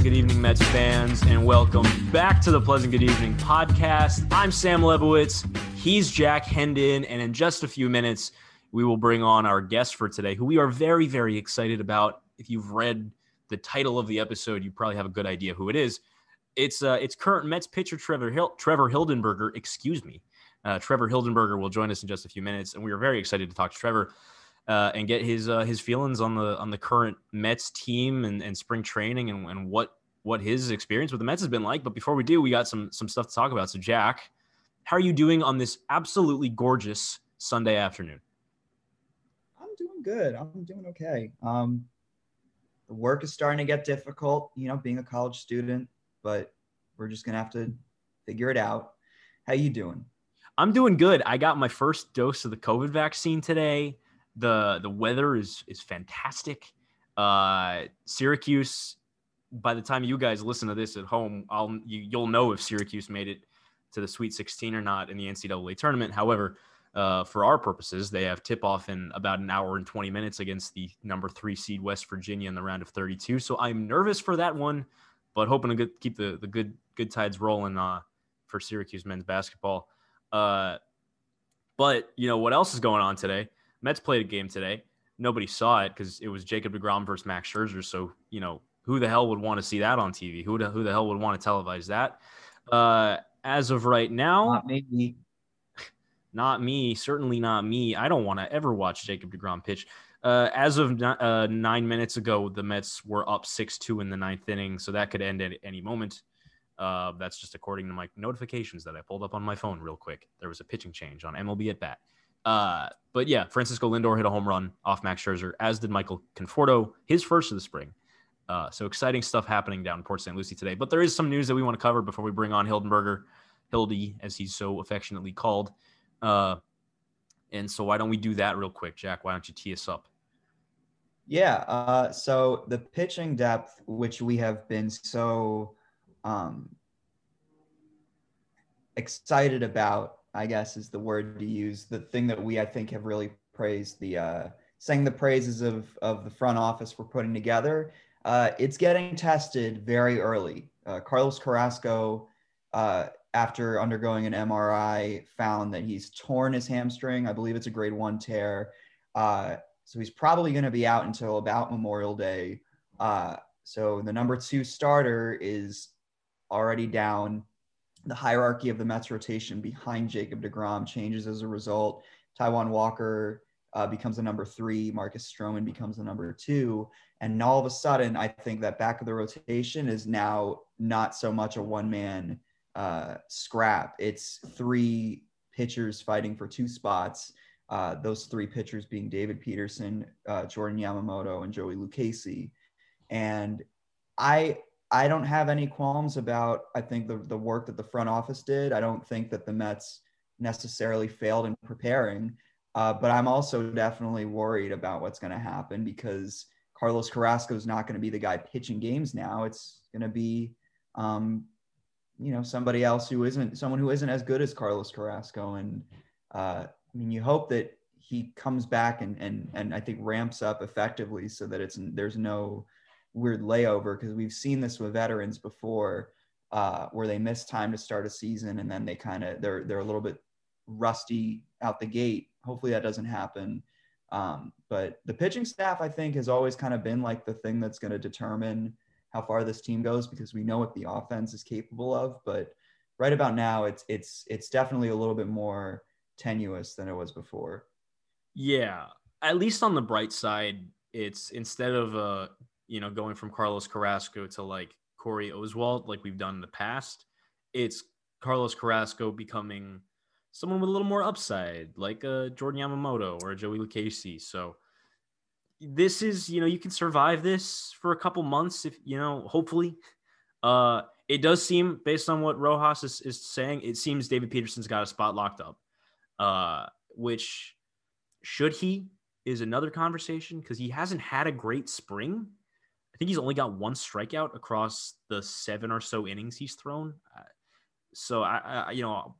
Pleasant Good Evening Mets fans, and welcome back to the Pleasant Good Evening podcast. I'm Sam Lebowitz. He's Jack Hendon, and in just a few minutes, we will bring on our guest for today, who we are very, very excited about. If you've read the title of the episode, you probably have a good idea who it is. It's uh, it's current Mets pitcher Trevor Trevor Hildenberger. Excuse me, uh, Trevor Hildenberger will join us in just a few minutes, and we are very excited to talk to Trevor uh, and get his uh, his feelings on the on the current Mets team and, and spring training and, and what what his experience with the Mets has been like. But before we do, we got some some stuff to talk about. So Jack, how are you doing on this absolutely gorgeous Sunday afternoon? I'm doing good. I'm doing okay. Um, the work is starting to get difficult, you know, being a college student, but we're just gonna have to figure it out. How you doing? I'm doing good. I got my first dose of the COVID vaccine today the the weather is is fantastic. Uh, Syracuse. By the time you guys listen to this at home, I'll you, you'll know if Syracuse made it to the Sweet 16 or not in the NCAA tournament. However, uh, for our purposes, they have tip off in about an hour and 20 minutes against the number three seed West Virginia in the round of 32. So I'm nervous for that one, but hoping to get, keep the, the good good tides rolling uh, for Syracuse men's basketball. Uh, but you know what else is going on today? Mets played a game today. Nobody saw it because it was Jacob DeGrom versus Max Scherzer. So, you know, who the hell would want to see that on TV? Who, who the hell would want to televise that? Uh, as of right now, not me. Not me. Certainly not me. I don't want to ever watch Jacob DeGrom pitch. Uh, as of uh, nine minutes ago, the Mets were up 6 2 in the ninth inning. So that could end at any moment. Uh, that's just according to my notifications that I pulled up on my phone real quick. There was a pitching change on MLB at bat. Uh, but yeah, Francisco Lindor hit a home run off Max Scherzer, as did Michael Conforto, his first of the spring. Uh, so exciting stuff happening down in Port St. Lucie today. But there is some news that we want to cover before we bring on Hildenberger, Hildy, as he's so affectionately called. Uh, and so why don't we do that real quick, Jack? Why don't you tee us up? Yeah. Uh, so the pitching depth, which we have been so um, excited about I guess is the word to use. The thing that we I think have really praised the uh, sang the praises of of the front office we're putting together. Uh, it's getting tested very early. Uh, Carlos Carrasco, uh, after undergoing an MRI, found that he's torn his hamstring. I believe it's a grade one tear. Uh, so he's probably going to be out until about Memorial Day. Uh, so the number two starter is already down the hierarchy of the Mets rotation behind Jacob DeGrom changes as a result. Taijuan Walker uh, becomes the number three. Marcus Stroman becomes the number two. And all of a sudden, I think that back of the rotation is now not so much a one man uh, scrap. It's three pitchers fighting for two spots. Uh, those three pitchers being David Peterson, uh, Jordan Yamamoto, and Joey Lucchesi. And I I don't have any qualms about I think the the work that the front office did. I don't think that the Mets necessarily failed in preparing, uh, but I'm also definitely worried about what's going to happen because Carlos Carrasco is not going to be the guy pitching games now. It's going to be, um, you know, somebody else who isn't someone who isn't as good as Carlos Carrasco. And uh, I mean, you hope that he comes back and and and I think ramps up effectively so that it's there's no weird layover because we've seen this with veterans before uh, where they miss time to start a season and then they kind of they're they're a little bit rusty out the gate. Hopefully that doesn't happen. Um, but the pitching staff, I think, has always kind of been like the thing that's going to determine how far this team goes because we know what the offense is capable of. But right about now, it's it's it's definitely a little bit more tenuous than it was before. Yeah, at least on the bright side, it's instead of uh, you know, going from Carlos Carrasco to like Corey Oswalt, like we've done in the past, it's Carlos Carrasco becoming someone with a little more upside, like a Jordan Yamamoto or a Joey Lucchesi. So this is, you know, you can survive this for a couple months if you know, hopefully. Uh, it does seem, based on what Rojas is, is saying, it seems David Peterson's got a spot locked up. Uh, which should he is another conversation because he hasn't had a great spring think he's only got one strikeout across the seven or so innings he's thrown. Uh, so I, I you know,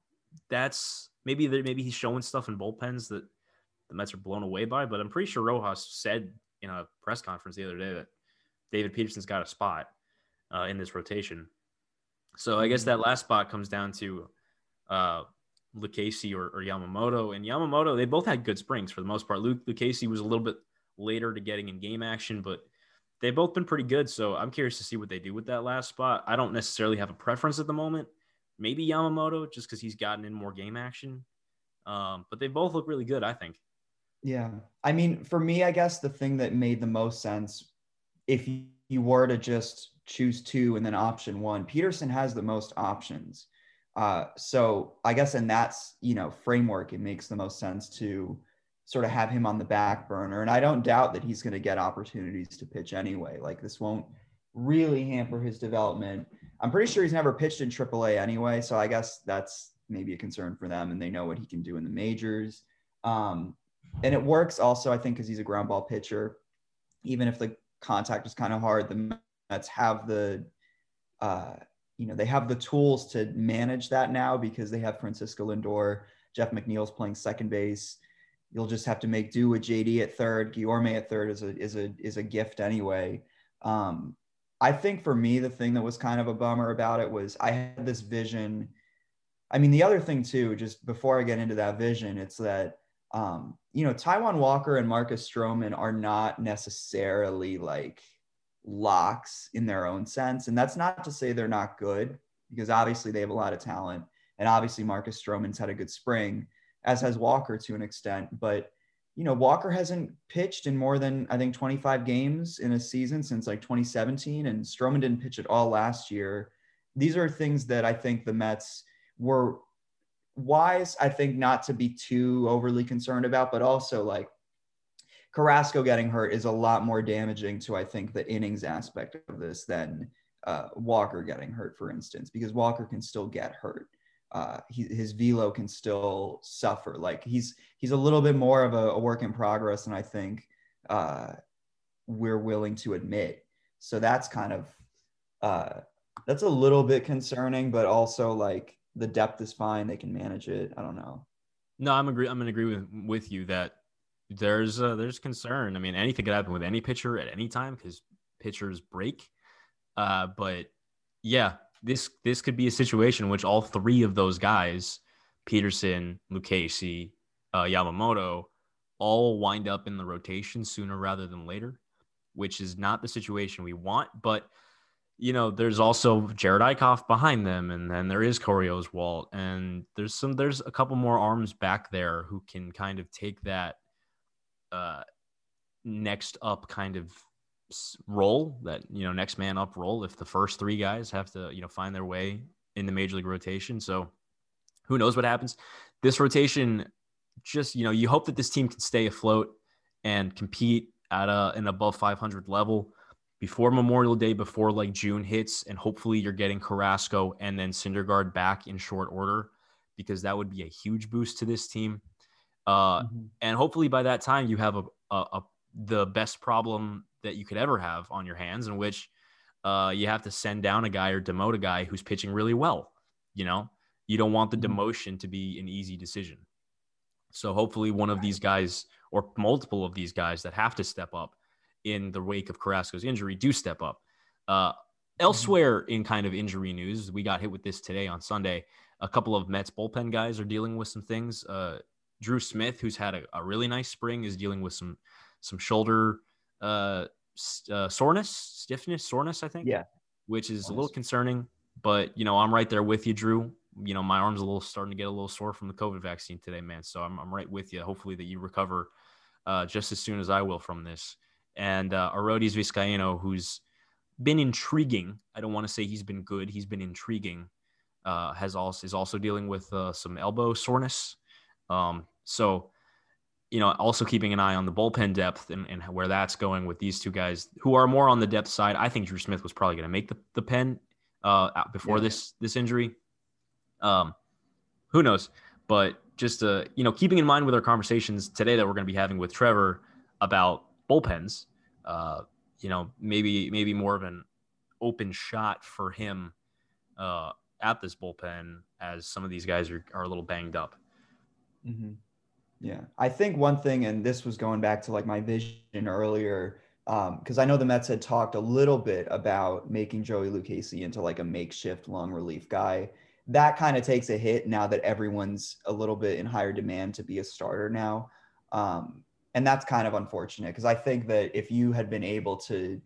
that's maybe that maybe he's showing stuff in bullpens that the Mets are blown away by. But I'm pretty sure Rojas said in a press conference the other day that David Peterson's got a spot. uh, in this rotation. So I guess that last spot comes down to uh, Lucchesi or, or, Yamamoto. And Yamamoto, they both had good springs for the most part. Luke Lucchesi was a little bit later to getting in game action, but they've both been pretty good. So I'm curious to see what they do with that last spot. I don't necessarily have a preference at the moment. Maybe Yamamoto, just because he's gotten in more game action. Um, but they both look really good, I think. Yeah. I mean, for me, I guess the thing that made the most sense, if you were to just choose two and then option one, Peterson has the most options. Uh, so I guess in that you know framework, it makes the most sense to sort of have him on the back burner. And I don't doubt that he's going to get opportunities to pitch anyway. Like this won't really hamper his development. I'm pretty sure he's never pitched in AAA anyway, so I guess that's maybe a concern for them, and they know what he can do in the majors. Um, and it works also, I think, because he's a ground ball pitcher. Even if the contact is kind of hard, the Mets have the uh, you know, they have the tools to manage that now because they have Francisco Lindor, Jeff McNeil's playing second base. You'll just have to make do with JD at third. Guillorme at third is a is a is a gift anyway. Um, I think for me, the thing that was kind of a bummer about it was I had this vision. I mean, the other thing too, just before I get into that vision, it's that um, you know, Taijuan Walker and Marcus Stroman are not necessarily like locks in their own sense. And that's not to say they're not good, because obviously they have a lot of talent. And obviously Marcus Stroman's had a good spring, as has Walker to an extent. But you know, Walker hasn't pitched in more than I think 25 games in a season since like 2017, and Stroman didn't pitch at all last year. These are things that I think the Mets were wise, I think, not to be too overly concerned about, but also like Carrasco getting hurt is a lot more damaging to, I think, the innings aspect of this than uh, Walker getting hurt, for instance, because Walker can still get hurt. Uh, he, his velo can still suffer. Like he's he's a little bit more of a, a work in progress, and I think uh, we're willing to admit. So that's kind of uh, that's a little bit concerning, but also like the depth is fine; they can manage it. I don't know. No, I'm agree. I'm gonna agree with with you that there's uh, there's concern. I mean, anything could happen with any pitcher at any time because pitchers break. Uh, but yeah, this this could be a situation in which all three of those guys, Peterson, Lucchesi, uh, Yamamoto, all wind up in the rotation sooner rather than later, which is not the situation we want. But you know, there's also Jared Eickhoff behind them, and then there is Corey Oswalt, and there's some there's a couple more arms back there who can kind of take that uh, next up kind of role that you know next man up role if the first three guys have to you know find their way in the major league rotation. So who knows what happens. This rotation just you know you hope that this team can stay afloat and compete at a, an above 500 level before memorial day before like june hits and hopefully you're getting carrasco and then syndergaard back in short order because that would be a huge boost to this team. Uh, mm-hmm. And hopefully by that time you have a, a, a, the best problem that you could ever have on your hands, in which uh, you have to send down a guy or demote a guy who's pitching really well. You know, you don't want the mm-hmm. demotion to be an easy decision. So hopefully one of these guys or multiple of these guys that have to step up in the wake of Carrasco's injury do step up. Uh, mm-hmm. elsewhere in kind of injury news, we got hit with this today on Sunday. A couple of Mets bullpen guys are dealing with some things. Uh, Drew Smith, who's had a, a really nice spring, is dealing with some some shoulder uh, uh, soreness, stiffness, soreness. I think. Yeah. Which is a little concerning, but you know I'm right there with you, Drew. You know my arm's a little starting to get a little sore from the COVID vaccine today, man. So I'm I'm right with you. Hopefully that you recover uh, just as soon as I will from this. And uh, Arodys Vizcaino, who's been intriguing. I don't want to say he's been good. He's been intriguing. Uh, has also is also dealing with uh, some elbow soreness. Um, so, you know, also keeping an eye on the bullpen depth and, and where that's going with these two guys who are more on the depth side. I think Drew Smith was probably going to make the, the pen uh, before yeah. this this injury. Um, who knows? But just uh, you know, keeping in mind with our conversations today that we're going to be having with Trevor about bullpens, uh, you know, maybe maybe more of an open shot for him uh, at this bullpen as some of these guys are, are a little banged up. Mm-hmm. Yeah. I think one thing, and this was going back to like my vision earlier because um, I know the Mets had talked a little bit about making Joey Lucchesi into like a makeshift long relief guy. That kind of takes a hit now that everyone's a little bit in higher demand to be a starter now. Um, and that's kind of unfortunate because I think that if you had been able to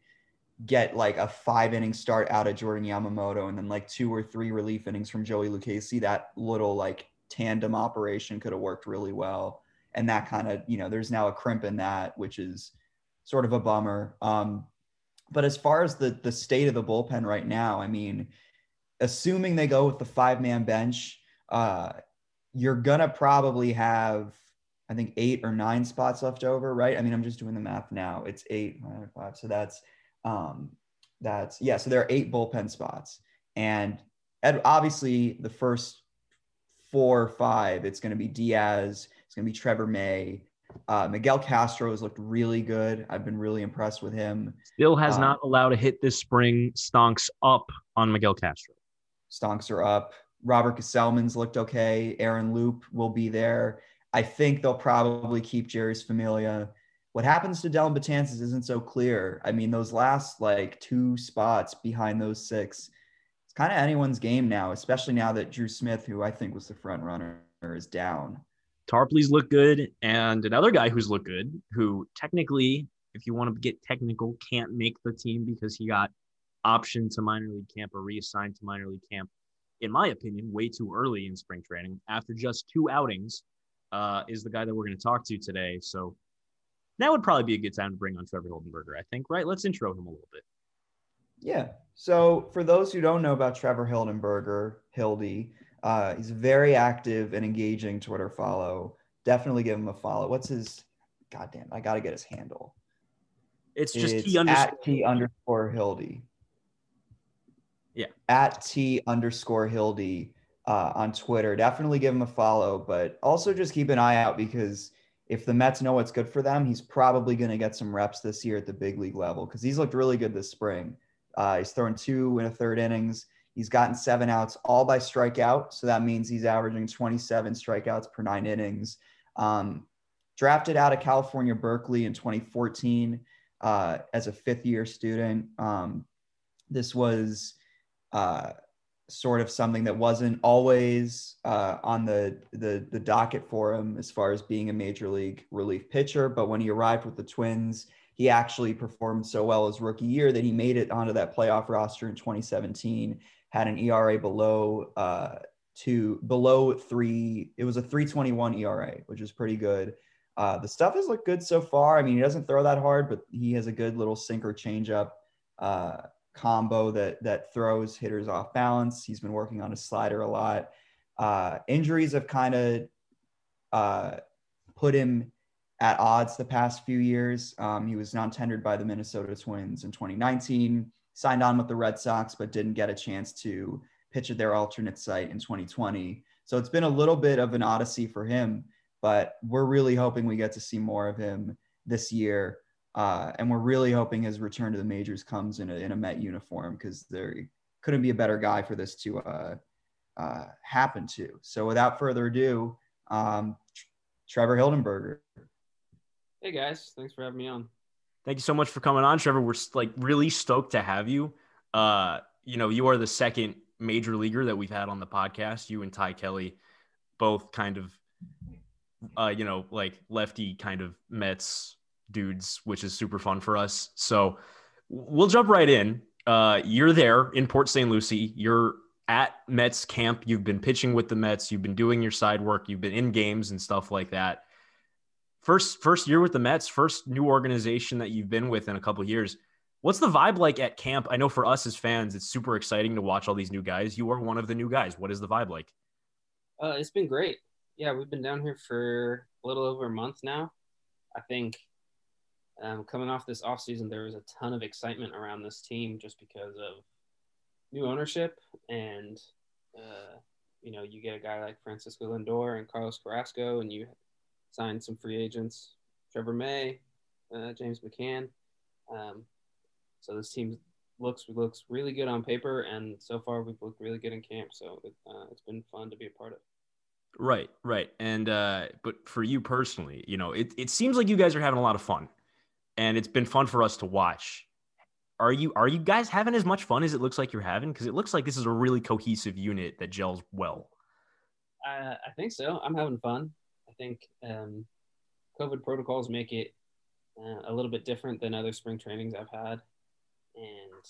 get like a five inning start out of Jordan Yamamoto and then like two or three relief innings from Joey Lucchesi, that little like tandem operation could have worked really well. And that kind of, you know, there's now a crimp in that, which is sort of a bummer. Um, but as far as the the state of the bullpen right now, I mean, assuming they go with the five man bench, uh, you're gonna probably have I think eight or nine spots left over, right? I mean, I'm just doing the math now. It's eight, five. So that's um, that's yeah. So there are eight bullpen spots, and obviously the first four or five, it's going to be Diaz, it's going to be Trevor May. Uh, Miguel Castro has looked really good. I've been really impressed with him. Still has um, not allowed a hit this spring. Stonks up on Miguel Castro. Stonks are up. Robert Gsellman's looked okay. Aaron Loup will be there. I think they'll probably keep Jeurys Familia. What happens to Dellin Betances isn't so clear. I mean, those last like two spots behind those six, it's kind of anyone's game now, especially now that Drew Smith, who I think was the front runner, is down. Tarpley's look good, and another guy who's looked good, who technically, if you want to get technical, can't make the team because he got optioned to minor league camp or reassigned to minor league camp. In my opinion, way too early in spring training. After just two outings, uh, is the guy that we're going to talk to today. So that would probably be a good time to bring on Trevor Hildenberger, I think, right? Let's intro him a little bit. Yeah. So for those who don't know about Trevor Hildenberger, Hildy, uh, he's very active and engaging Twitter follow. Definitely give him a follow. What's his? Goddamn, I got to get his handle. It's just it's T underscore. at T underscore Hildy. Yeah. At T underscore Hildy uh, on Twitter. Definitely give him a follow, but also just keep an eye out because if the Mets know what's good for them, he's probably going to get some reps this year at the big league level because he's looked really good this spring. Uh, he's thrown two in a third innings. He's gotten seven outs, all by strikeout. So that means he's averaging 27 strikeouts per nine innings. Um, drafted out of California, Berkeley in 2014 uh, as a fifth year student. Um, this was uh, sort of something that wasn't always uh, on the, the the docket for him as far as being a major league relief pitcher. But when he arrived with the Twins, he actually performed so well his rookie year that he made it onto that playoff roster in 2017. Had an ERA below uh, two, below three. It was a 3.21 ERA, which is pretty good. Uh, the stuff has looked good so far. I mean, he doesn't throw that hard, but he has a good little sinker changeup. Uh, combo that that throws hitters off balance. He's been working on his slider a lot. Uh, injuries have kind of uh, put him at odds the past few years. Um, he was non-tendered by the Minnesota Twins in 2019, signed on with the Red Sox, but didn't get a chance to pitch at their alternate site in 2020. So it's been a little bit of an odyssey for him, but we're really hoping we get to see more of him this year. Uh, and we're really hoping his return to the majors comes in a, in a Met uniform because there couldn't be a better guy for this to uh, uh, happen to. So without further ado, um, Trevor Hildenberger. Hey guys, thanks for having me on. Thank you so much for coming on, Trevor. We're like really stoked to have you. Uh, you know, you are the second major leaguer that we've had on the podcast. You and Ty Kelly, both kind of, uh, you know, like lefty kind of Mets dudes, which is super fun for us. So we'll jump right in. Uh, you're there in Port St. Lucie. You're at Mets camp. You've been pitching with the Mets. You've been doing your side work. You've been in games and stuff like that. First, first year with the Mets. First new organization that you've been with in a couple years. What's the vibe like at camp? I know for us as fans, it's super exciting to watch all these new guys. You are one of the new guys. What is the vibe like? Uh, it's been great. Yeah, we've been down here for a little over a month now. I think um, coming off this offseason, there was a ton of excitement around this team just because of new ownership. And, uh, you know, you get a guy like Francisco Lindor and Carlos Carrasco, and you sign some free agents, Trevor May, uh, James McCann. Um, so this team looks looks really good on paper, and so far we've looked really good in camp. So it, uh, it's been fun to be a part of. Right, right, and uh, but for you personally, you know, it it seems like you guys are having a lot of fun and it's been fun for us to watch. Are you are you guys having as much fun as it looks like you're having? Because it looks like this is a really cohesive unit that gels well. I, I think so. I'm having fun. I think um, COVID protocols make it uh, a little bit different than other spring trainings I've had, and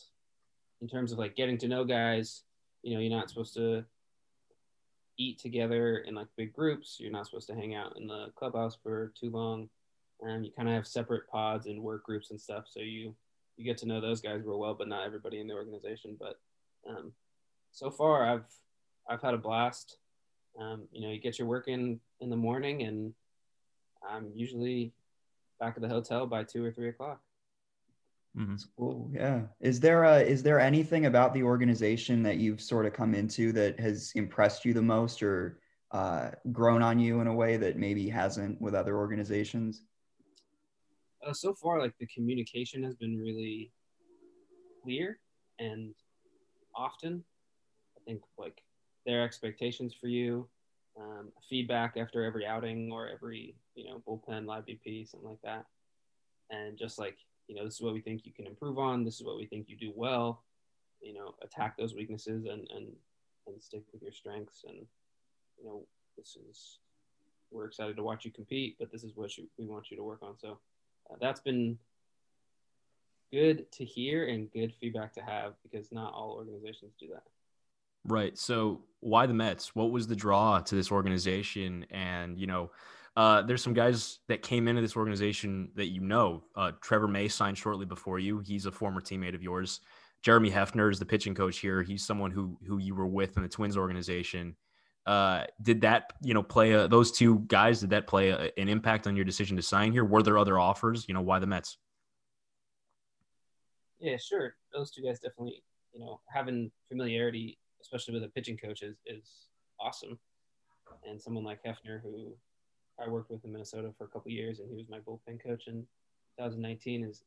in terms of like getting to know guys, you know, you're not supposed to eat together in like big groups. You're not supposed to hang out in the clubhouse for too long. Um, you kind of have separate pods and work groups and stuff, so you you get to know those guys real well, but not everybody in the organization. But um, so far, I've I've had a blast. Um, you know, you get your work in in the morning, and I'm usually back at the hotel by two or three o'clock. Mm-hmm. Cool. Yeah. Is there a, is there anything about the organization that you've sort of come into that has impressed you the most or uh, grown on you in a way that maybe hasn't with other organizations? Uh, so far, like the communication has been really clear and often. I think like their expectations for you, um, feedback after every outing or every you know bullpen live BP something like that, and just like you know, this is what we think you can improve on. This is what we think you do well. You know, attack those weaknesses and and and stick with your strengths. And you know, this is we're excited to watch you compete, but this is what you, we want you to work on. So uh, that's been good to hear and good feedback to have because not all organizations do that. Right. So why the Mets? What was the draw to this organization? And you know, uh, there's some guys that came into this organization that you know. Uh, Trevor May signed shortly before you. He's a former teammate of yours. Jeremy Hefner is the pitching coach here. He's someone who who you were with in the Twins organization. Uh, did that you know play a, those two guys? Did that play a, an impact on your decision to sign here? Were there other offers? You know why the Mets? Yeah, sure. Those two guys definitely. You know, having familiarity, especially with a pitching coach, is is awesome. And someone like Hefner, who I worked with in Minnesota for a couple years, and he was my bullpen coach in 2019. Is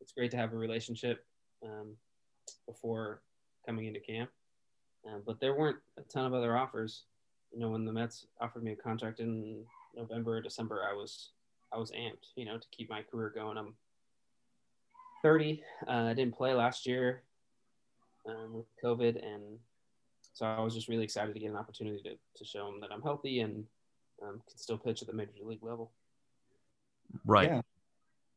it's great to have a relationship um, before coming into camp, uh, but there weren't a ton of other offers. You know, when the Mets offered me a contract in November or December, I was I was amped. You know, to keep my career going. I'm 30. Uh, I didn't play last year um, with COVID, and so I was just really excited to get an opportunity to, to show them that I'm healthy and um, can still pitch at the major league level. Right. Yeah,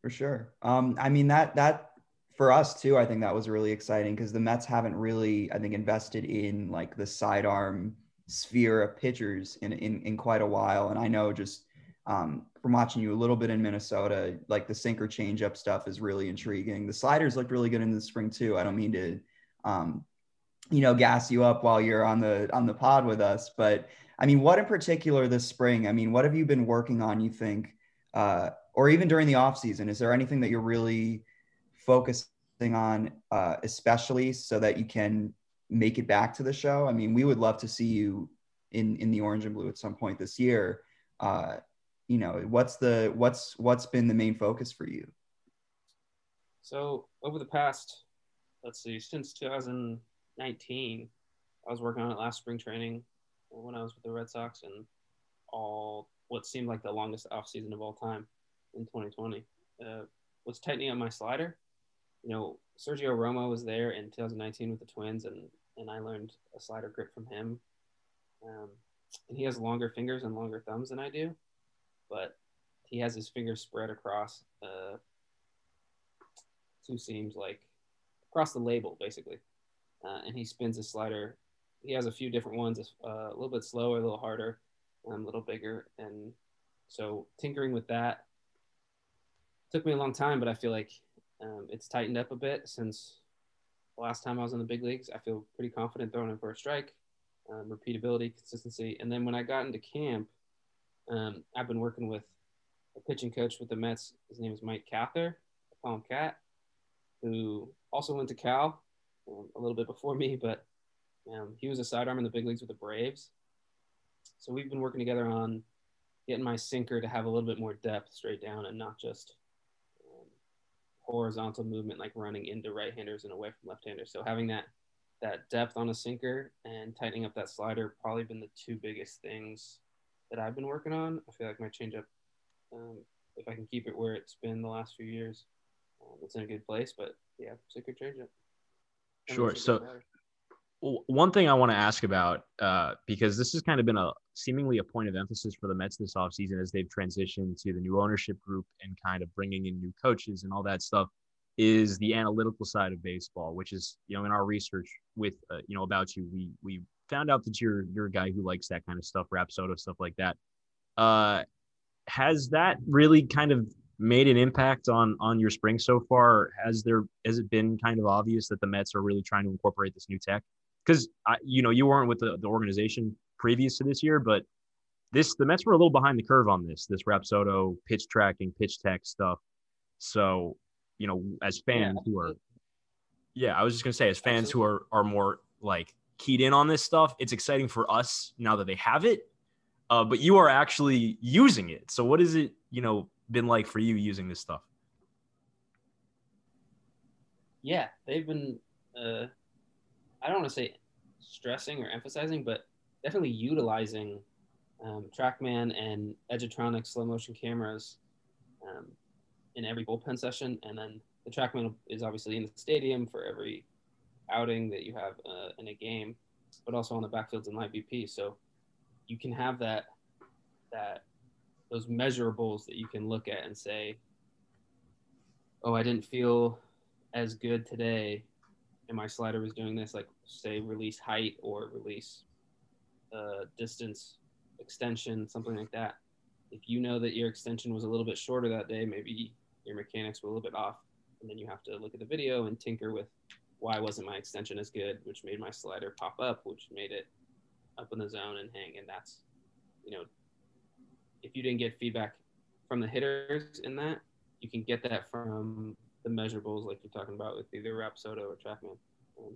for sure. Um, I mean that that for us too. I think that was really exciting because the Mets haven't really, I think, invested in like the sidearm sphere of pitchers in in, in quite a while. And I know just um, from watching you a little bit in Minnesota, like the sinker changeup stuff is really intriguing. The sliders looked really good in the spring too. I don't mean to, um, you know, gas you up while you're on the on the pod with us, but I mean, what in particular this spring? I mean, what have you been working on? You think, uh, or even during the off season, is there anything that you're really focusing on, uh, especially so that you can make it back to the show? I mean, we would love to see you in in the orange and blue at some point this year. Uh, you know, what's the what's what's been the main focus for you? So over the past, let's see, since 2019, I was working on it last spring training when I was with the Red Sox and all what seemed like the longest offseason of all time in 2020 uh, was tightening up my slider. You know, Sergio Romo was there in 2019 with the Twins, and and I learned a slider grip from him. Um, and he has longer fingers and longer thumbs than I do, but he has his fingers spread across uh, two seams, like across the label, basically. Uh, and he spins his slider he has a few different ones, uh, a little bit slower, a little harder, um, a little bigger, and so tinkering with that took me a long time, but I feel like um, it's tightened up a bit since the last time I was in the big leagues. I feel pretty confident throwing in for a strike, um, repeatability, consistency, and then when I got into camp, um, I've been working with a pitching coach with the Mets. His name is Mike Cather. I call him Cat, who also went to Cal a little bit before me, but um, he was a sidearm in the big leagues with the Braves. So we've been working together on getting my sinker to have a little bit more depth straight down and not just um, horizontal movement like running into right-handers and away from left-handers. So having that that depth on a sinker and tightening up that slider probably been the two biggest things that I've been working on. I feel like my changeup um, if I can keep it where it's been the last few years, um, it's in a good place. But yeah, so could change it. Sure. So one thing I want to ask about, uh, because this has kind of been a seemingly a point of emphasis for the Mets this offseason as they've transitioned to the new ownership group and kind of bringing in new coaches and all that stuff, is the analytical side of baseball, which is you know in our research with uh, you know about you, we we found out that you're you're a guy who likes that kind of stuff, Rapsodo stuff like that. Uh, has that really kind of made an impact on on your spring so far? Has there has it been kind of obvious that the Mets are really trying to incorporate this new tech? because you know you weren't with the, the organization previous to this year, but this the Mets were a little behind the curve on this this Rapsodo pitch tracking, pitch tech stuff. So you know, as fans yeah. who are, yeah, I was just gonna say, as fans Absolutely. who are are more like keyed in on this stuff, it's exciting for us now that they have it. Uh, but you are actually using it. So what is it, you know, been like for you using this stuff? Yeah, they've been. Uh, I don't want to say stressing or emphasizing, but definitely utilizing um, TrackMan and Edgertronic slow motion cameras um, in every bullpen session. And then the TrackMan is obviously in the stadium for every outing that you have uh, in a game, but also on the backfields in live BP. So you can have that that those measurables that you can look at and say, "Oh, I didn't feel as good today and my slider was doing this, like say release height or release uh, distance extension, something like that. If you know that your extension was a little bit shorter that day, maybe your mechanics were a little bit off, and then you have to look at the video and tinker with why wasn't my extension as good, which made my slider pop up, which made it up in the zone and hang. And that's, you know, if you didn't get feedback from the hitters in that, you can get that from the measurables like you're talking about with either Rapsodo or TrackMan. Um,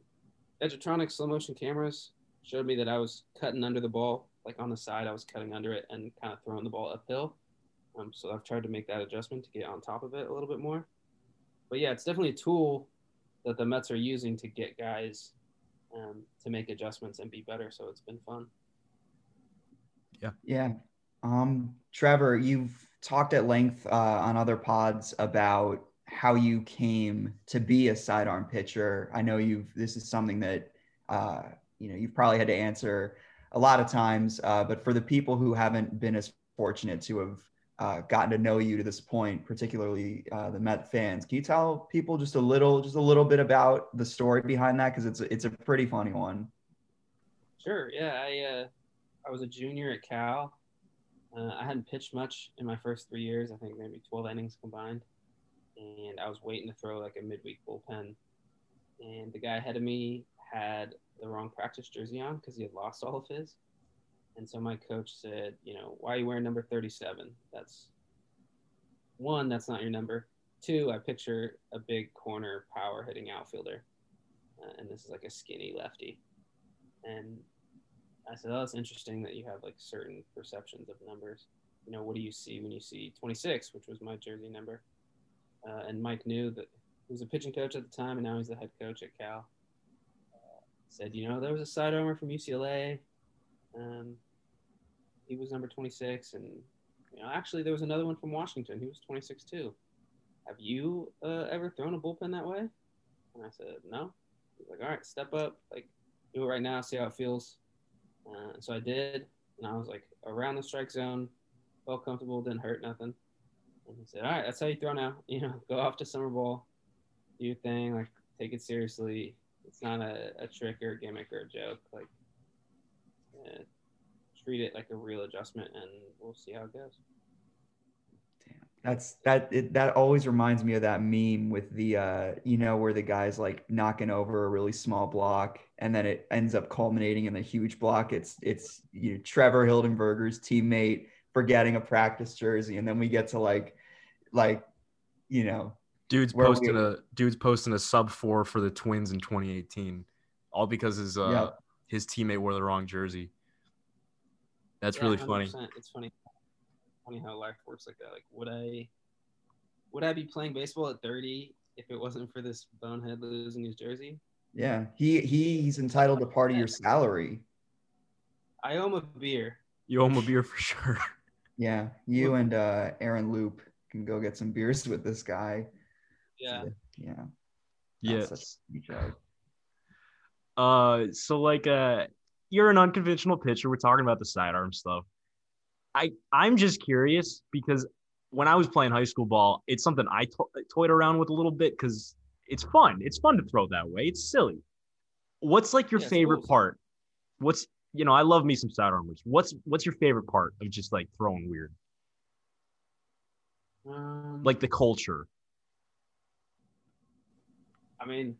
Edgertronic slow motion cameras showed me that I was cutting under the ball, like on the side, I was cutting under it and kind of throwing the ball uphill. Um, so I've tried to make that adjustment to get on top of it a little bit more. But yeah, it's definitely a tool that the Mets are using to get guys um, to make adjustments and be better. So it's been fun. Yeah. Yeah. Um, Trevor, you've talked at length uh, on other pods about how you came to be a sidearm pitcher. I know you've this is something that uh, you know you've probably had to answer a lot of times, uh, but for the people who haven't been as fortunate to have uh, gotten to know you to this point, particularly uh, the Met fans, can you tell people just a little, just a little bit about the story behind that? Because it's it's a pretty funny one. Sure. Yeah, I uh, I was a junior at Cal. Uh, I hadn't pitched much in my first three years. I think maybe 12 innings combined and I was waiting to throw like a midweek bullpen, and the guy ahead of me had the wrong practice jersey on because he had lost all of his. And so my coach said, you know, why are you wearing number 37? That's one, that's not your number. Two, I picture a big corner power hitting outfielder. Uh, and this is like a skinny lefty. And I said, oh, that's interesting that you have like certain perceptions of numbers. You know, what do you see when you see 26, which was my jersey number? uh, and Mike Neu that he was a pitching coach at the time, and now he's the head coach at Cal. Uh, said, you know, there was a side sidearmer from UCLA. Um, he was number 26, and you know, actually, there was another one from Washington. He was 26 too. Have you uh, ever thrown a bullpen that way? And I said, no. He's like, all right, step up, like do it right now, see how it feels. Uh, so I did, and I was like around the strike zone, felt comfortable, didn't hurt nothing. And he said, "All right, that's how you throw now. You know, go off to summer ball, do your thing. Like, take it seriously. It's not a, a trick or a gimmick or a joke. Like, uh, treat it like a real adjustment, and we'll see how it goes." Damn, that's that. It, that always reminds me of that meme with the, uh, you know, where the guy's like knocking over a really small block, and then it ends up culminating in a huge block. It's it's you know, Trevor Hildenberger's teammate forgetting a practice jersey, and then we get to like, like, you know, dude's posting a dude's posting a sub four for the Twins in 2018, all because his uh yeah. his teammate wore the wrong jersey. That's yeah, really funny. It's funny, funny how life works like that. Like, would I, would I be playing baseball at 30 if it wasn't for this bonehead losing his jersey? Yeah, he, he he's entitled to part of your salary. I owe him a beer. You owe him a beer for sure. Yeah, you and uh, Aaron Loup can go get some beers with this guy. Yeah. Yeah. Yeah. That's such a sweet joke. Uh, so like, uh, you're an unconventional pitcher. We're talking about the sidearm stuff. I I'm just curious because when I was playing high school ball, it's something I to- toyed around with a little bit because it's fun. It's fun to throw that way. It's silly. What's like your Yeah, favorite cool. part? What's you know I love me some sidearmers. What's what's your favorite part of just like throwing weird? Um, Like the culture. I mean,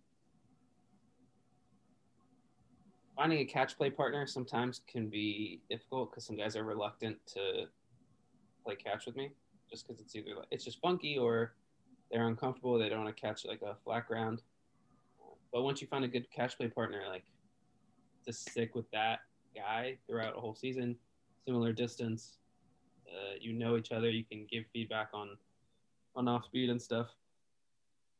finding a catch play partner sometimes can be difficult because some guys are reluctant to play catch with me just because it's either like it's just funky or they're uncomfortable. They don't want to catch like a flat ground. But once you find a good catch play partner, like to stick with that guy throughout a whole season, similar distance, uh, you know each other. You can give feedback on on off speed and stuff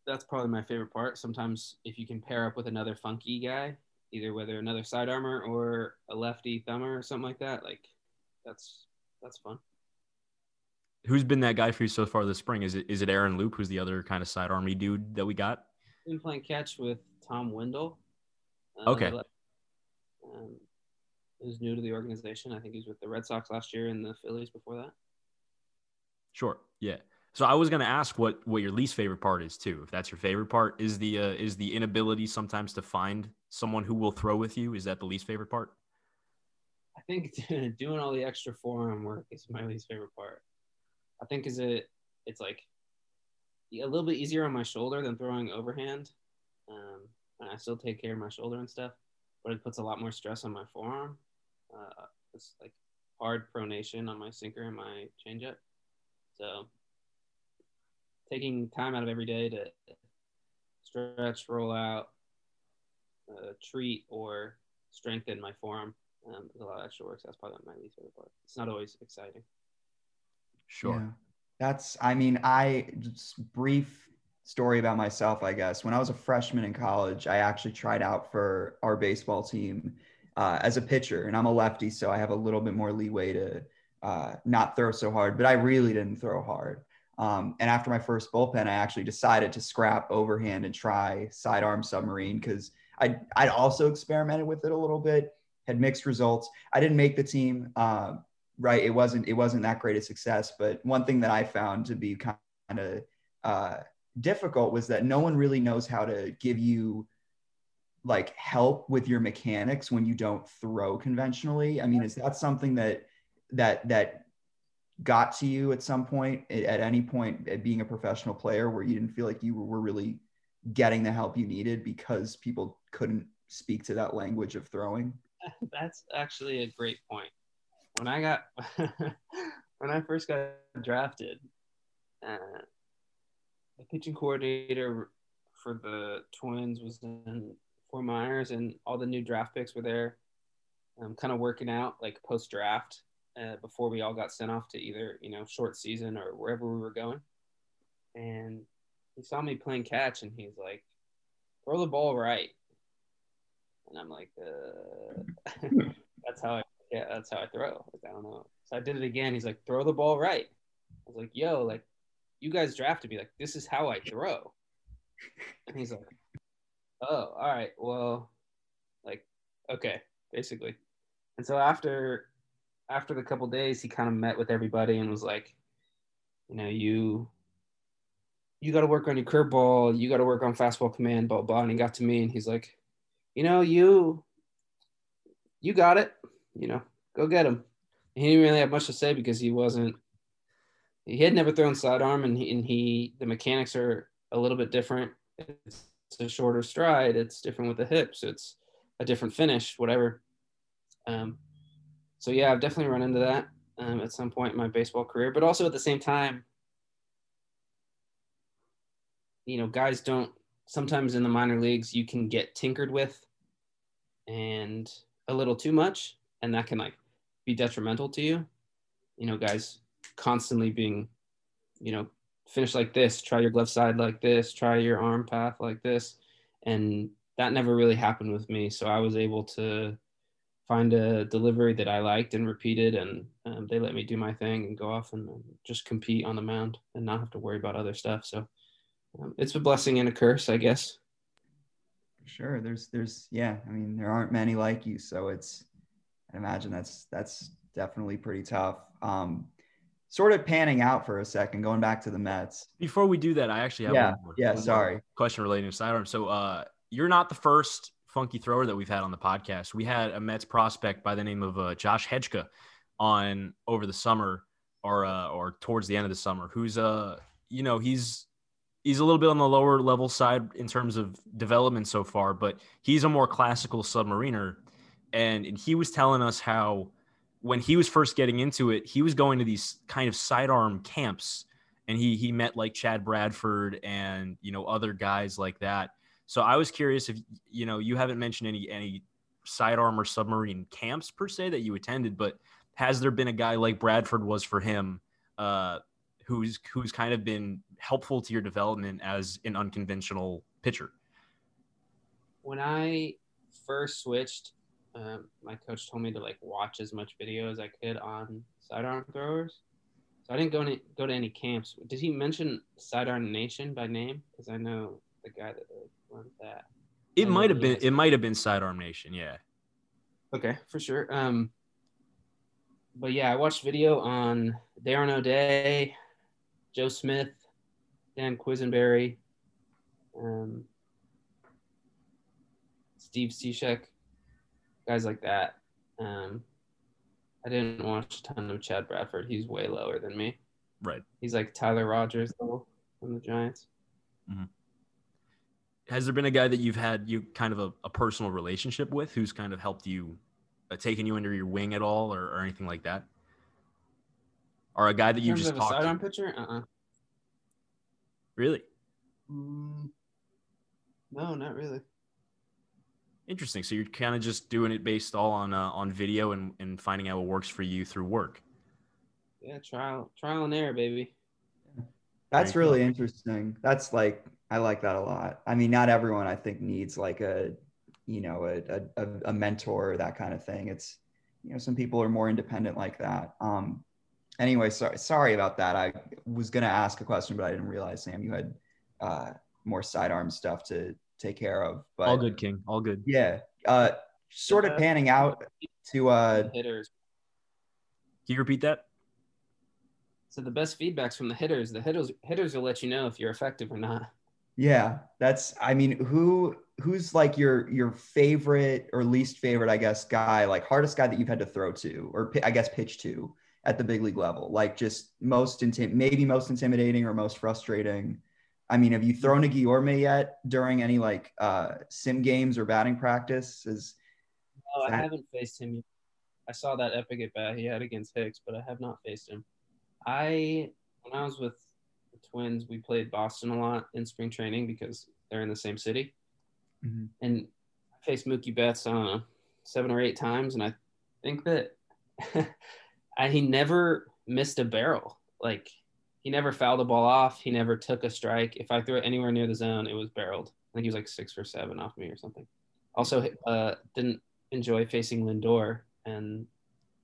that's probably my favorite part. Sometimes if you can pair up with another funky guy, either whether another side armor or a lefty thumber or something like that, like that's that's fun. Who's been that guy for you so far this spring? Is it is it Aaron Loup, who's the other kind of side army dude that we got? Been playing catch with Tom Windle. uh, Okay. Um, who's new to the organization. I think he was with the Red Sox last year and the Phillies before that. Sure. Yeah. So I was gonna ask what what your least favorite part is too. If that's your favorite part, is the uh, is the inability sometimes to find someone who will throw with you? Is that the least favorite part? I think doing all the extra forearm work is my least favorite part. I think is it it's like a little bit easier on my shoulder than throwing overhand. Um, and I still take care of my shoulder and stuff, but it puts a lot more stress on my forearm. Uh, it's like hard pronation on my sinker and my changeup. So taking time out of every day to stretch, roll out, uh, treat, or strengthen my forearm um, there's a lot of extra work. So that's probably my least favorite part. It's not always exciting. Sure. Yeah. That's, I mean, I just brief story about myself, I guess. When I was a freshman in college, I actually tried out for our baseball team uh, as a pitcher, and I'm a lefty, so I have a little bit more leeway to uh, not throw so hard, but I really didn't throw hard. Um, and after my first bullpen, I actually decided to scrap overhand and try sidearm submarine because I I'd also experimented with it a little bit, had mixed results. I didn't make the team. Uh, right, it wasn't it wasn't that great a success. But one thing that I found to be kind of uh, difficult was that no one really knows how to give you like help with your mechanics when you don't throw conventionally. I mean, is that something that that that got to you at some point at any point at being a professional player where you didn't feel like you were really getting the help you needed because people couldn't speak to that language of throwing That's actually a great point. When I got when I first got drafted, uh, the pitching coordinator for the Twins was in Fort Myers, and all the new draft picks were there. um, kind of working out like post draft uh, before we all got sent off to either you know short season or wherever we were going. And he saw me playing catch, and he's like, "Throw the ball right." And I'm like, uh, "That's how I yeah, that's how I throw." Like, I don't know. So I did it again. He's like, "Throw the ball right." I was like, "Yo, like, you guys drafted me. Like, this is how I throw." And he's like, "Oh, all right. Well, like, okay, basically." And so after after the couple days, he kind of met with everybody and was like, "You know, you you got to work on your curveball. You got to work on fastball command, blah blah." And he got to me and he's like, "You know, you you got it. You know, go get him." And he didn't really have much to say because he wasn't. He had never thrown sidearm, and he, and he the mechanics are a little bit different. It's, it's a shorter stride. It's different with the hips. It's a different finish, whatever. Um, so yeah, I've definitely run into that um, at some point in my baseball career, but also at the same time, you know, guys don't sometimes in the minor leagues you can get tinkered with and a little too much, and that can like be detrimental to you. You know, guys constantly being, you know, finish like this, try your glove side like this, try your arm path like this. And that never really happened with me. So I was able to find a delivery that I liked and repeated and um, they let me do my thing and go off and um, just compete on the mound and not have to worry about other stuff. So um, it's a blessing and a curse, I guess. Sure. There's, there's, yeah. I mean, there aren't many like you, so it's. I imagine that's that's definitely pretty tough. Um, sort of panning out for a second, going back to the Mets. Before we do that, I actually have yeah, one more, yeah. one Sorry. more question relating to sidearm. So, uh, you're not the first funky thrower that we've had on the podcast. We had a Mets prospect by the name of uh, Josh Hejka on over the summer or uh, or towards the end of the summer, who's uh you know he's he's a little bit on the lower level side in terms of development so far, but he's a more classical submariner and, and he was telling us how when he was first getting into it, he was going to these kind of sidearm camps and he he met like Chad Bradford and you know other guys like that. So I was curious if you know you haven't mentioned any any sidearm or submarine camps per se that you attended, but has there been a guy like Bradford was for him, uh, who's who's kind of been helpful to your development as an unconventional pitcher? When I first switched, um, my coach told me to like watch as much video as I could on sidearm throwers. So I didn't go any, go to any camps. Did he mention Sidearm Nation by name? Because I know the guy that runs that. It might have been it might have been Sidearm Nation, yeah. Okay, for sure. Um, but yeah, I watched video on Darren O'Day, Joe Smith, Dan Quisenberry, um, Steve Cishek, guys like that. Um, I didn't watch a ton of Chad Bradford. He's way lower than me. Right. He's like Tyler Rogers level from the Giants. Has there been a guy that you've had you kind of a, a personal relationship with who's kind of helped you, uh, taken you under your wing at all, or, or anything like that? Or a guy that you just talked sidearm to? pitcher, uh-uh. Really Mm, no, not really. interesting. So you're kind of just doing it based all on uh, on video and, and finding out what works for you through work. Yeah, trial, trial and error, baby. That's Very really interesting. That's like I like that a lot. I mean, not everyone I think needs like a, you know, a a, a mentor or that kind of thing. It's, you know, some people are more independent like that. Um, anyway, sorry sorry about that. I was gonna ask a question, but I didn't realize Sam you had uh, more sidearm stuff to take care of. But all good, King. All good. yeah, uh, sort of panning out to uh, hitters. Can you repeat that? So the best feedbacks from the hitters. The hitters hitters will let you know if you're effective or not. Yeah, that's I mean, who who's like your your favorite or least favorite, I guess, guy, like hardest guy that you've had to throw to or pi- I guess pitch to at the big league level? Like just most intim- maybe most intimidating or most frustrating. I mean, have you thrown a Guillorme yet during any like uh sim games or batting practice? Is I That- haven't faced him. yet. I saw that epic at bat he had against Hicks, but I have not faced him. I when I was with the Twins, we played Boston a lot in spring training because they're in the same city. Mhm. And I faced Mookie Betts, I don't know, seven or eight times, and I think that I, he never missed a barrel. Like he never fouled a ball off. He never took a strike. If I threw it anywhere near the zone, it was barreled. I think he was like six for seven off me or something. Also, uh, didn't enjoy facing Lindor, and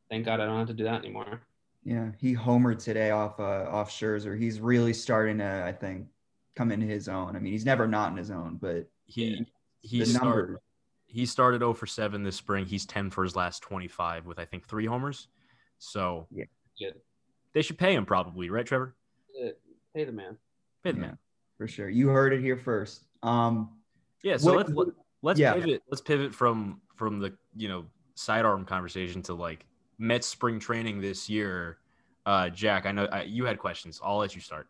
thank God I don't have to do that anymore. yeah, he homered today off uh off Scherzer. He's really starting to, I think, come into his own. I mean, he's never not in his own, but He he started numbers. he started 0 for 7 this spring. He's 10 for his last 25 with I think three homers. So Good. they should pay him probably, right, Trevor? Uh, Pay the man. Pay the Yeah. man. for sure. You heard it here first. Um Yeah. So What- let's let, let's yeah. pivot. Let's pivot from from the you know sidearm conversation to like Mets spring training this year. Uh, Jack, I know I, you had questions. I'll let you start.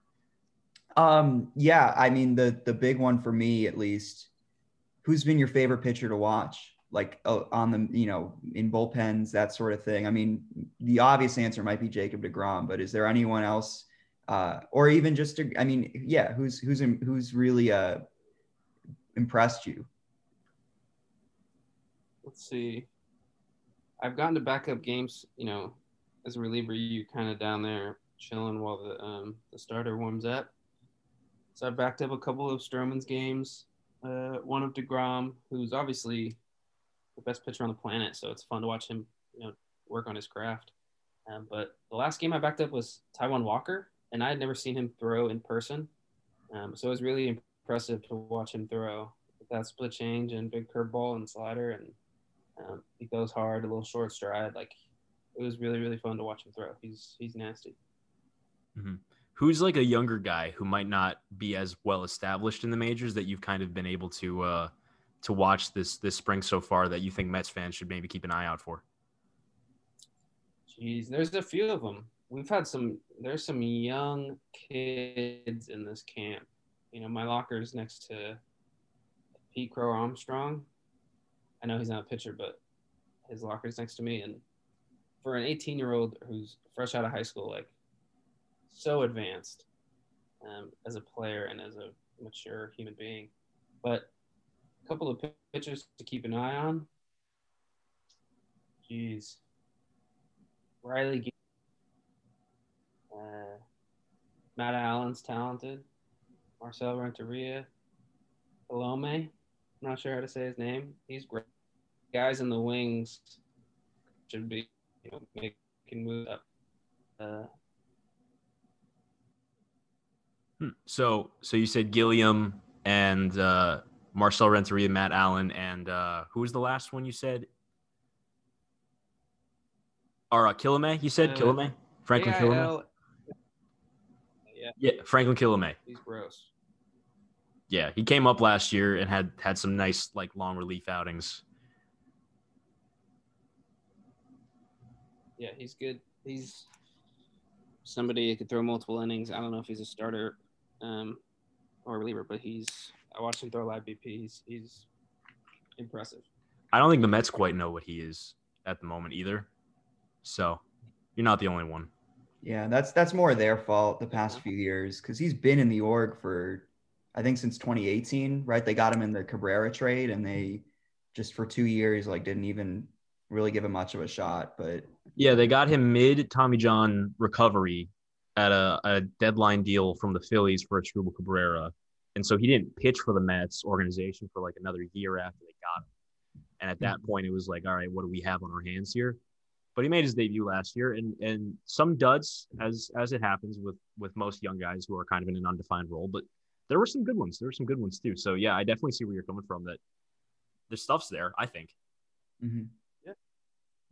Um, yeah, I mean the the big one for me at least. Who's been your favorite pitcher to watch? Like uh, on the you know in bullpens that sort of thing. I mean, the obvious answer might be Jacob deGrom, but is there anyone else, uh, or even just to, I mean, yeah, who's who's who's really uh impressed you? Let's see. I've gotten to backup games, you know, as a reliever, you kind of down there chilling while the um, the starter warms up. So I backed up a couple of Stroman's games, uh, one of deGrom, who's obviously the best pitcher on the planet. So it's fun to watch him, you know, work on his craft. Um, but the last game I backed up was Taijuan Walker, and I had never seen him throw in person. Um, so it was really impressive to watch him throw with that split change and big curveball and slider. And um, he goes hard, a little short stride. Like it was really, really fun to watch him throw. He's he's nasty. Mm-hmm. Who's like a younger guy who might not be as well established in the majors that you've kind of been able to uh, to watch this this spring so far that you think Mets fans should maybe keep an eye out for? Jeez, there's a few of them. We've had some. There's some young kids in this camp. You know, my locker is next to Pete Crow Armstrong. I know he's not a pitcher, but his locker is next to me. And for an 18 year old who's fresh out of high school, like so advanced um, as a player and as a mature human being. But couple of pitchers to keep an eye on. Jeez. Riley, uh, Matt Allan's talented. Marcel Renteria, Colome. I'm not sure how to say his name. He's great. Guys in the wings should be you know, making moves up. Uh, hmm. so, so you said Gilliam and uh, Marcel Renteria, Matt Allan, and uh, who was the last one you said? Or uh, Kilome, you said uh, Kilome? Franklin Kilome? Yeah. Yeah, Franklin Kilome. He's gross. Yeah, he came up last year and had had some nice like long relief outings. Yeah, he's good. He's somebody who could throw multiple innings. I don't know if he's a starter um, or a reliever, but he's. I watched him throw live BP. He's, he's impressive. I don't think the Mets quite know what he is at the moment either. So you're not the only one. Yeah, that's that's more their fault the past few years because he's been in the org for I think since 2018, right? They got him in the Cabrera trade and they just for two years like didn't even really give him much of a shot. But yeah, they got him mid Tommy John recovery at a, a deadline deal from the Phillies for a Asdrubal Cabrera. And so he didn't pitch for the Mets organization for like another year after they got him. And at that point, it was like, all right, what do we have on our hands here? but he made his debut last year and and some duds as as it happens with with most young guys who are kind of in an undefined role but there were some good ones. There were some good ones too. So yeah i definitely see where you're coming from that the stuff's there i think. Mm-hmm. yeah.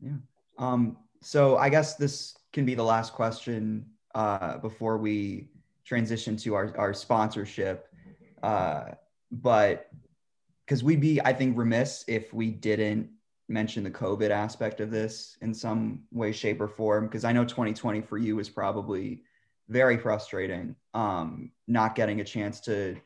Yeah. Um so i guess this can be the last question uh before we transition to our our sponsorship uh but because we'd be i think remiss if we didn't mention the COVID aspect of this in some way, shape, or form? Because I know 2020 for you was probably very frustrating, um, not getting a chance to,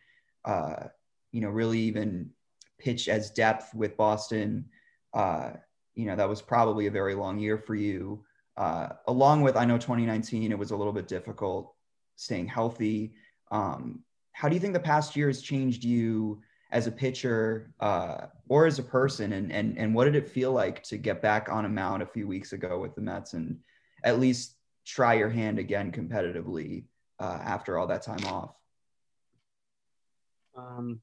uh, you know, really even pitch as depth with Boston. Uh, you know, that was probably a very long year for you. Uh, along with, I know 2019, it was a little bit difficult staying healthy. Um, how do you think the past year has changed you? as a pitcher uh, or as a person and, and and what did it feel like to get back on a mound a few weeks ago with the Mets and at least try your hand again competitively uh, after all that time off? Um,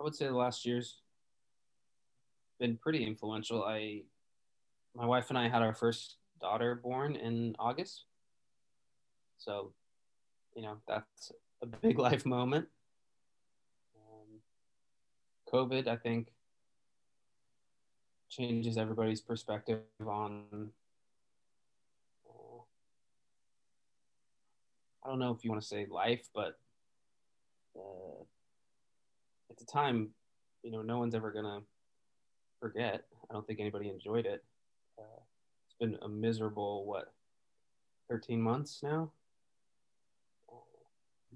I would say the last year's been pretty influential. I, my wife and I had our first daughter born in August, so you know that's a big life moment. Um, COVID, I think, changes everybody's perspective on. Uh, I don't know if you want to say life, but uh, at the time, you know, no one's ever gonna forget. I don't think anybody enjoyed it. Uh, it's been a miserable what, thirteen months now.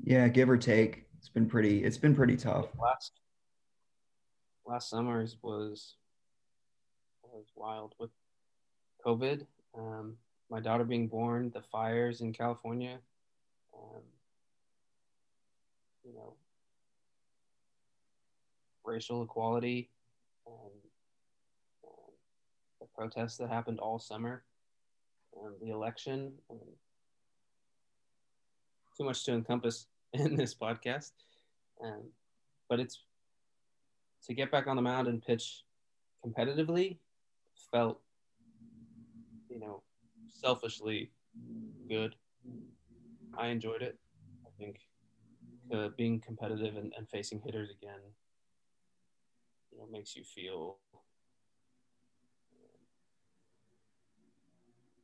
Yeah, give or take. It's been pretty. It's been pretty tough. Last last summer's was was wild with COVID. Um, my daughter being born, the fires in California. Um, you know, racial equality, um, the protests that happened all summer, um, the election, too much to encompass in this podcast. Um, but it's to get back on the mound and pitch competitively felt you know, selfishly good. I enjoyed it. I think uh, being competitive and, and facing hitters again, you know, makes you feel.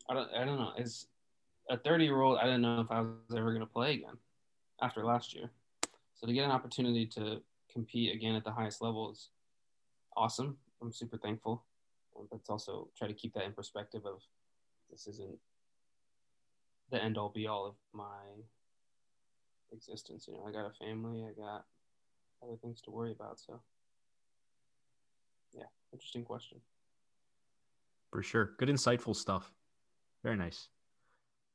I don't. I don't know. As a 30 year old, I didn't know if I was ever going to play again after last year. So to get an opportunity to compete again at the highest level is awesome. I'm super thankful. Um, but it's also try to keep that in perspective of this isn't the end all be all of my existence. You know, I got a family, I got other things to worry about. So, yeah, interesting question. For sure. Good, insightful stuff. Very nice.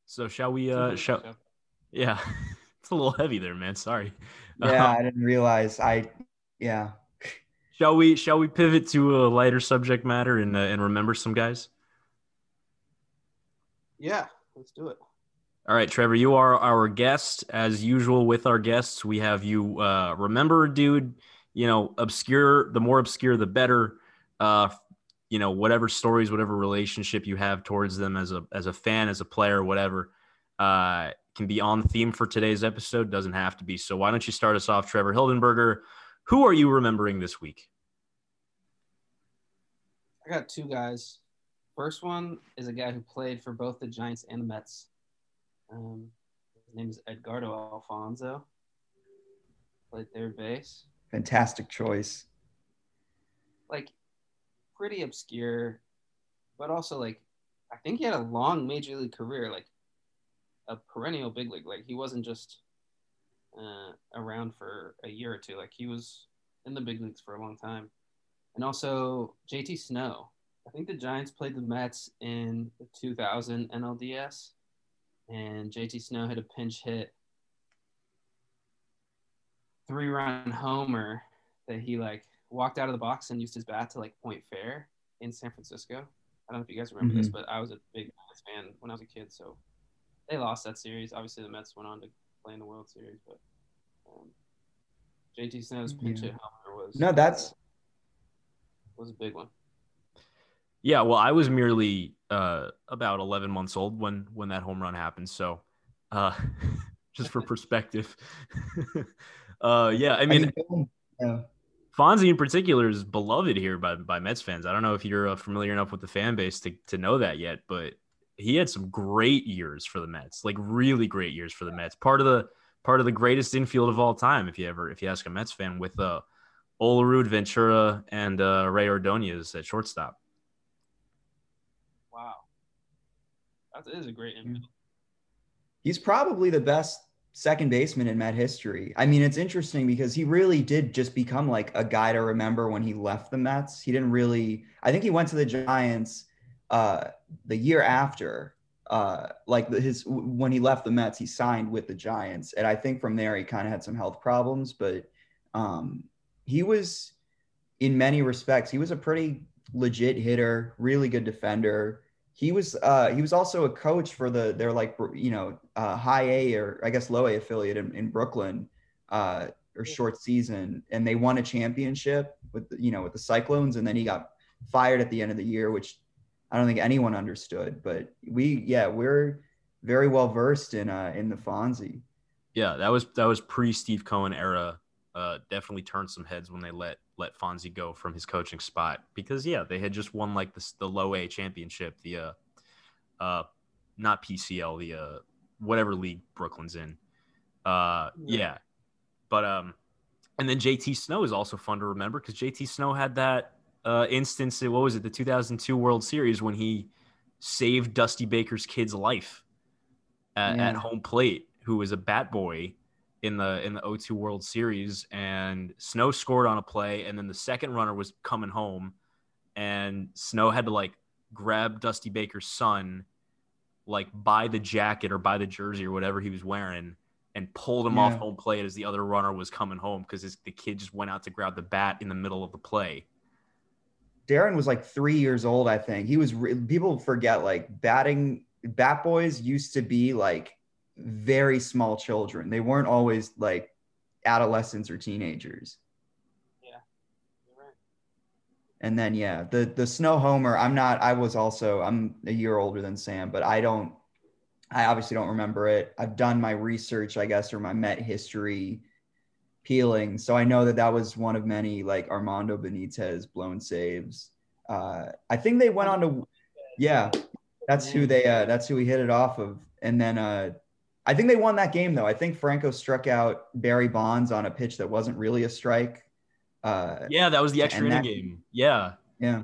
So, shall we? Uh, shall? Yeah, it's a little heavy there, man. Sorry. Yeah, uh, I didn't realize. I, yeah. Shall we? Shall we pivot to a lighter subject matter and uh, and remember some guys? Yeah, let's do it. All right, Trevor, you are our guest. As usual with our guests, we have you uh, remember, dude, you know, obscure, the more obscure, the better. Uh, you know, whatever stories, whatever relationship you have towards them as a as a fan, as a player, whatever, uh, can be on theme for today's episode. Doesn't have to be. So why don't you start us off, Trevor Hildenberger? Who are you remembering this week? I got two guys. First one is a guy who played for both the Giants and the Mets. Um, his name is Edgardo Alfonzo. Played third base. Fantastic choice. Like, pretty obscure, but also like, I think he had a long major league career, like a perennial big league. Like he wasn't just uh, around for a year or two. Like he was in the big leagues for a long time. And also JT Snow. I think the Giants played the Mets in the 2000 NLDS and JT Snow hit a pinch hit three run homer that he like walked out of the box and used his bat to like point fair in San Francisco. I don't know if you guys remember mm-hmm. this, but I was a big Mets fan when I was a kid. So they lost that series. Obviously, the Mets went on to play in the World Series, but um, JT Snow's pinch yeah. hit homer was no, that's was a big one. Yeah, well, I was merely uh, about 11 months old when when that home run happened. So, uh, just for perspective, uh, yeah, I mean, yeah. Fonzie in particular is beloved here by by Mets fans. I don't know if you're uh, familiar enough with the fan base to to know that yet, but he had some great years for the Mets, like really great years for the Mets. Part of the part of the greatest infield of all time, if you ever if you ask a Mets fan, with uh, Olerud, Ventura, and uh, Rey Ordonez at shortstop. Wow, that is a great infield. He's probably the best second baseman in Met history. I mean, it's interesting because he really did just become like a guy to remember when he left the Mets. He didn't really. I think he went to the Giants uh, the year after. Uh, like his when he left the Mets, he signed with the Giants, and I think from there he kind of had some health problems. But um, he was, in many respects, he was a pretty legit hitter, really good defender he was uh, he was also a coach for the their like you know uh, high A or I guess low A affiliate in, in Brooklyn uh, or short season, and they won a championship with you know with the Cyclones, and then he got fired at the end of the year, which I don't think anyone understood. But we yeah we're very well versed in uh, in the Fonzie. Yeah, that was that was pre Steve Cohen era. Uh, definitely turned some heads when they let let Fonzie go from his coaching spot because yeah, they had just won like the the low A championship, the uh, uh, not PCL, the uh, whatever league Brooklyn's in. Uh, yeah. yeah, but um, and then JT Snow is also fun to remember because JT Snow had that uh instance. What was it? The 2002 World Series when he saved Dusty Baker's kid's life at, yeah. at home plate, who was a bat boy in the in the O2 World Series, and Snow scored on a play, and then the second runner was coming home, and Snow had to like grab Dusty Baker's son, like by the jacket or by the jersey or whatever he was wearing, and pulled him yeah. off home plate as the other runner was coming home because the kid just went out to grab the bat in the middle of the play. Darren was like three years old, I think. He was. People forget like batting. Bat boys used to be like very small children. They weren't always like adolescents or teenagers. Yeah, right. And then yeah, the the snow homer. I'm not. I was also. I'm a year older than Sam, but I don't. I obviously don't remember it. I've done my research, I guess, or my Met history peeling, so I know that that was one of many like Armando Benitez blown saves. Uh, I think they went on to. Yeah, that's who they. Uh, that's who we hit it off of, and then. Uh, I think they won that game though. I think Franco struck out Barry Bonds on a pitch that wasn't really a strike. Uh, yeah, that was the extra inning that- game. Yeah. yeah.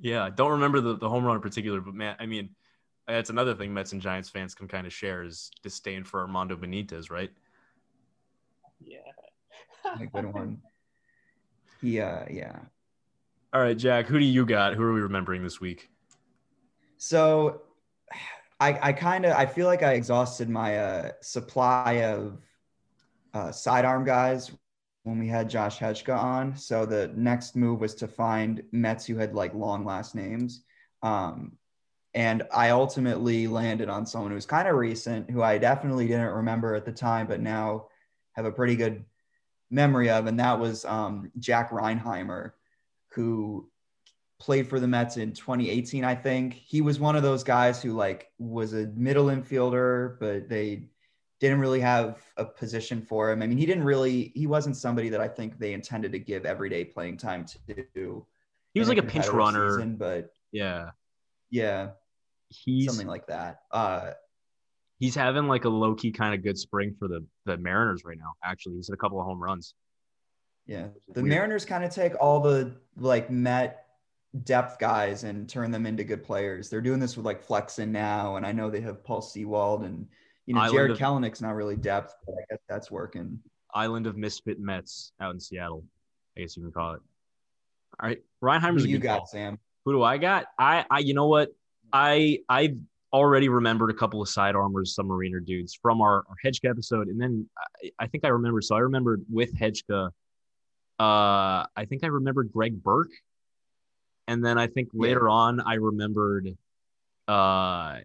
Yeah, I don't remember the, the home run in particular, but man, I mean, that's another thing Mets and Giants fans can kind of share is disdain for Armando Benitez, right? Yeah. a good one. He, uh, yeah. All right, Jack, who do you got? Who are we remembering this week? So, I, I kind of, I feel like I exhausted my uh, supply of uh, sidearm guys when we had Josh Hejka on. So the next move was to find Mets who had like long last names. Um, and I ultimately landed on someone who's kind of recent, who I definitely didn't remember at the time, but now have a pretty good memory of, and that was um, Jack Reinheimer, who played for the Mets in 2018, I think. He was one of those guys who like was a middle infielder, but they didn't really have a position for him. I mean, he didn't really he wasn't somebody that I think they intended to give everyday playing time to. He was like a pinch runner. season, but Yeah. yeah, He's something like that. Uh he's having like a low key kind of good spring for the the Mariners right now. Actually, he's hit a couple of home runs. Yeah. The. Mariners kind of take all the like Met depth guys and turn them into good players. They're doing this with like Flexen now, and I know they have Paul Sewald and you know Island Jared of- not really depth, but I guess that's working. Island of Misfit Mets out in Seattle, I guess you can call it. All right, Reinheimer's Who a you good got, call. Sam? Who do I got? I, I, you know what? I, I already remembered a couple of side armors, submariner dudes from our, our Hejka episode, and then I, I think I remember. So I remembered with Hejka. Uh, I think I remembered Greg Burke, and then I think Yeah. later on I remembered, uh,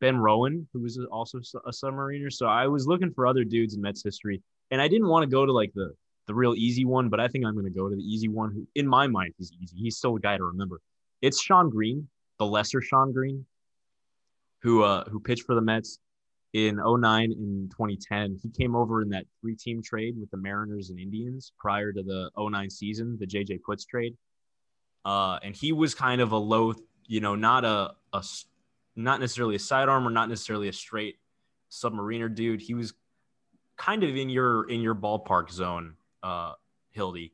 Ben Rowen, who was also a submariner. So I was looking for other dudes in Mets history, and I didn't want to go to like the the real easy one, but I think I'm going to go to the easy one. Who, in my mind, is easy. He's still a guy to remember. It's Sean Green, the lesser Sean Green, who uh who pitched for the Mets in 09 and 2010. He came over in that three-team trade with the Mariners and Indians prior to the 09 season, the JJ Putz trade. Uh, and he was kind of a low, you know, not a, a not necessarily a sidearm or not necessarily a straight submariner dude. He was kind of in your in your ballpark zone, uh, Hildy.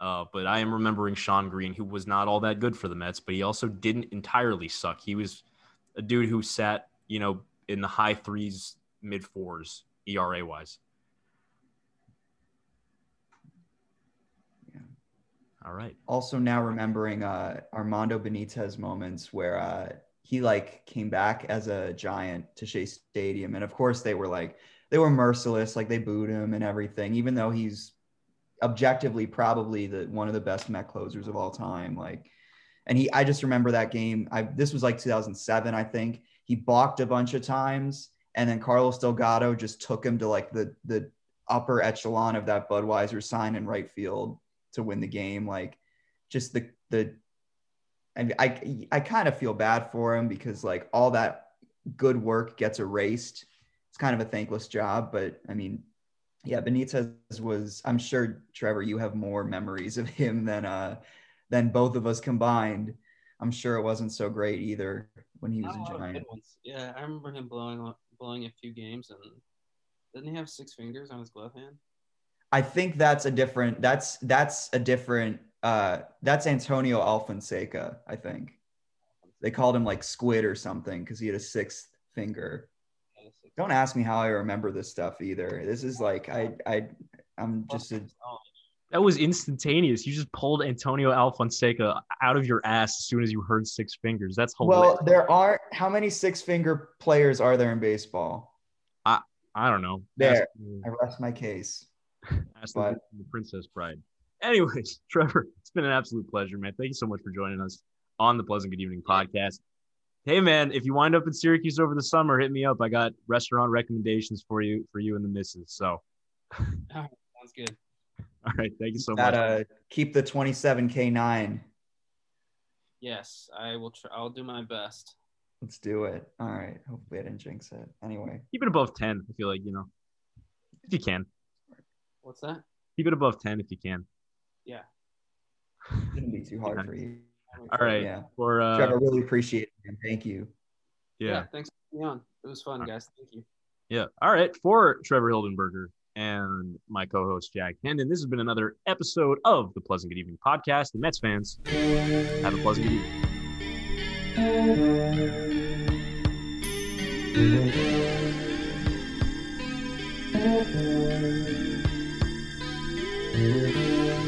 Uh, but I am remembering Sean Green, who was not all that good for the Mets, but he also didn't entirely suck. He was a dude who sat, you know, in the high threes, mid fours, ERA wise. All right. Also now remembering uh Armando Benitez moments where uh he like came back as a giant to Shea Stadium. And of course they were like they were merciless, like they booed him and everything, even though he's objectively probably the one of the best Met closers of all time. Like and he I just remember that game. I this was like 2007, I think. He balked a bunch of times, and then Carlos Delgado just took him to like the the upper echelon of that Budweiser sign in right field to win the game. Like just the the I I, I kind of feel bad for him because like all that good work gets erased. It's kind of a thankless job, but I mean, yeah, Benitez was. I'm sure Trevor, you have more memories of him than uh than both of us combined. I'm sure it wasn't so great either when he was Not a lot of good giant. Yeah, I remember him blowing blowing a few games, and didn't he have six fingers on his glove hand? I think that's a different. That's that's a different. Uh, that's Antonio Alfonseca. I think they called him like Squid or something because he had a sixth finger. Don't ask me how I remember this stuff either. This is like I I I'm just a That was instantaneous. You just pulled Antonio Alfonseca out of your ass as soon as you heard six fingers. That's hilarious. well. There are how many six finger players are there in baseball? I I don't know. There. I rest my case. Ask the, but- the Princess Bride. Anyways, Trevor, it's been an absolute pleasure, man. Thank you so much for joining us on the Pleasant Good Evening podcast. Hey, man, if you wind up in Syracuse over the summer, hit me up. I got restaurant recommendations for you, for you and the missus. So, sounds good. All right. Thank you so That much. uh, keep the 27K9. Yes, I will. Try. I'll do my best. Let's do it. All right. Hopefully I didn't jinx it. Anyway, Keep it above 10. I feel like, you know, if you can. What's that? Keep it above 10 if you can. Yeah. shouldn't be too hard Yeah. for you. All right. Yeah. For uh, Trevor, really appreciate it, man. Thank you. yeah. Thanks for being on. It was fun, guys. Thank you. Yeah. All right. For Trevor Hildenberger and my co host, Jack Hendon, this has been another episode of the Pleasant Good Evening podcast. The Mets fans, have a pleasant good evening. Música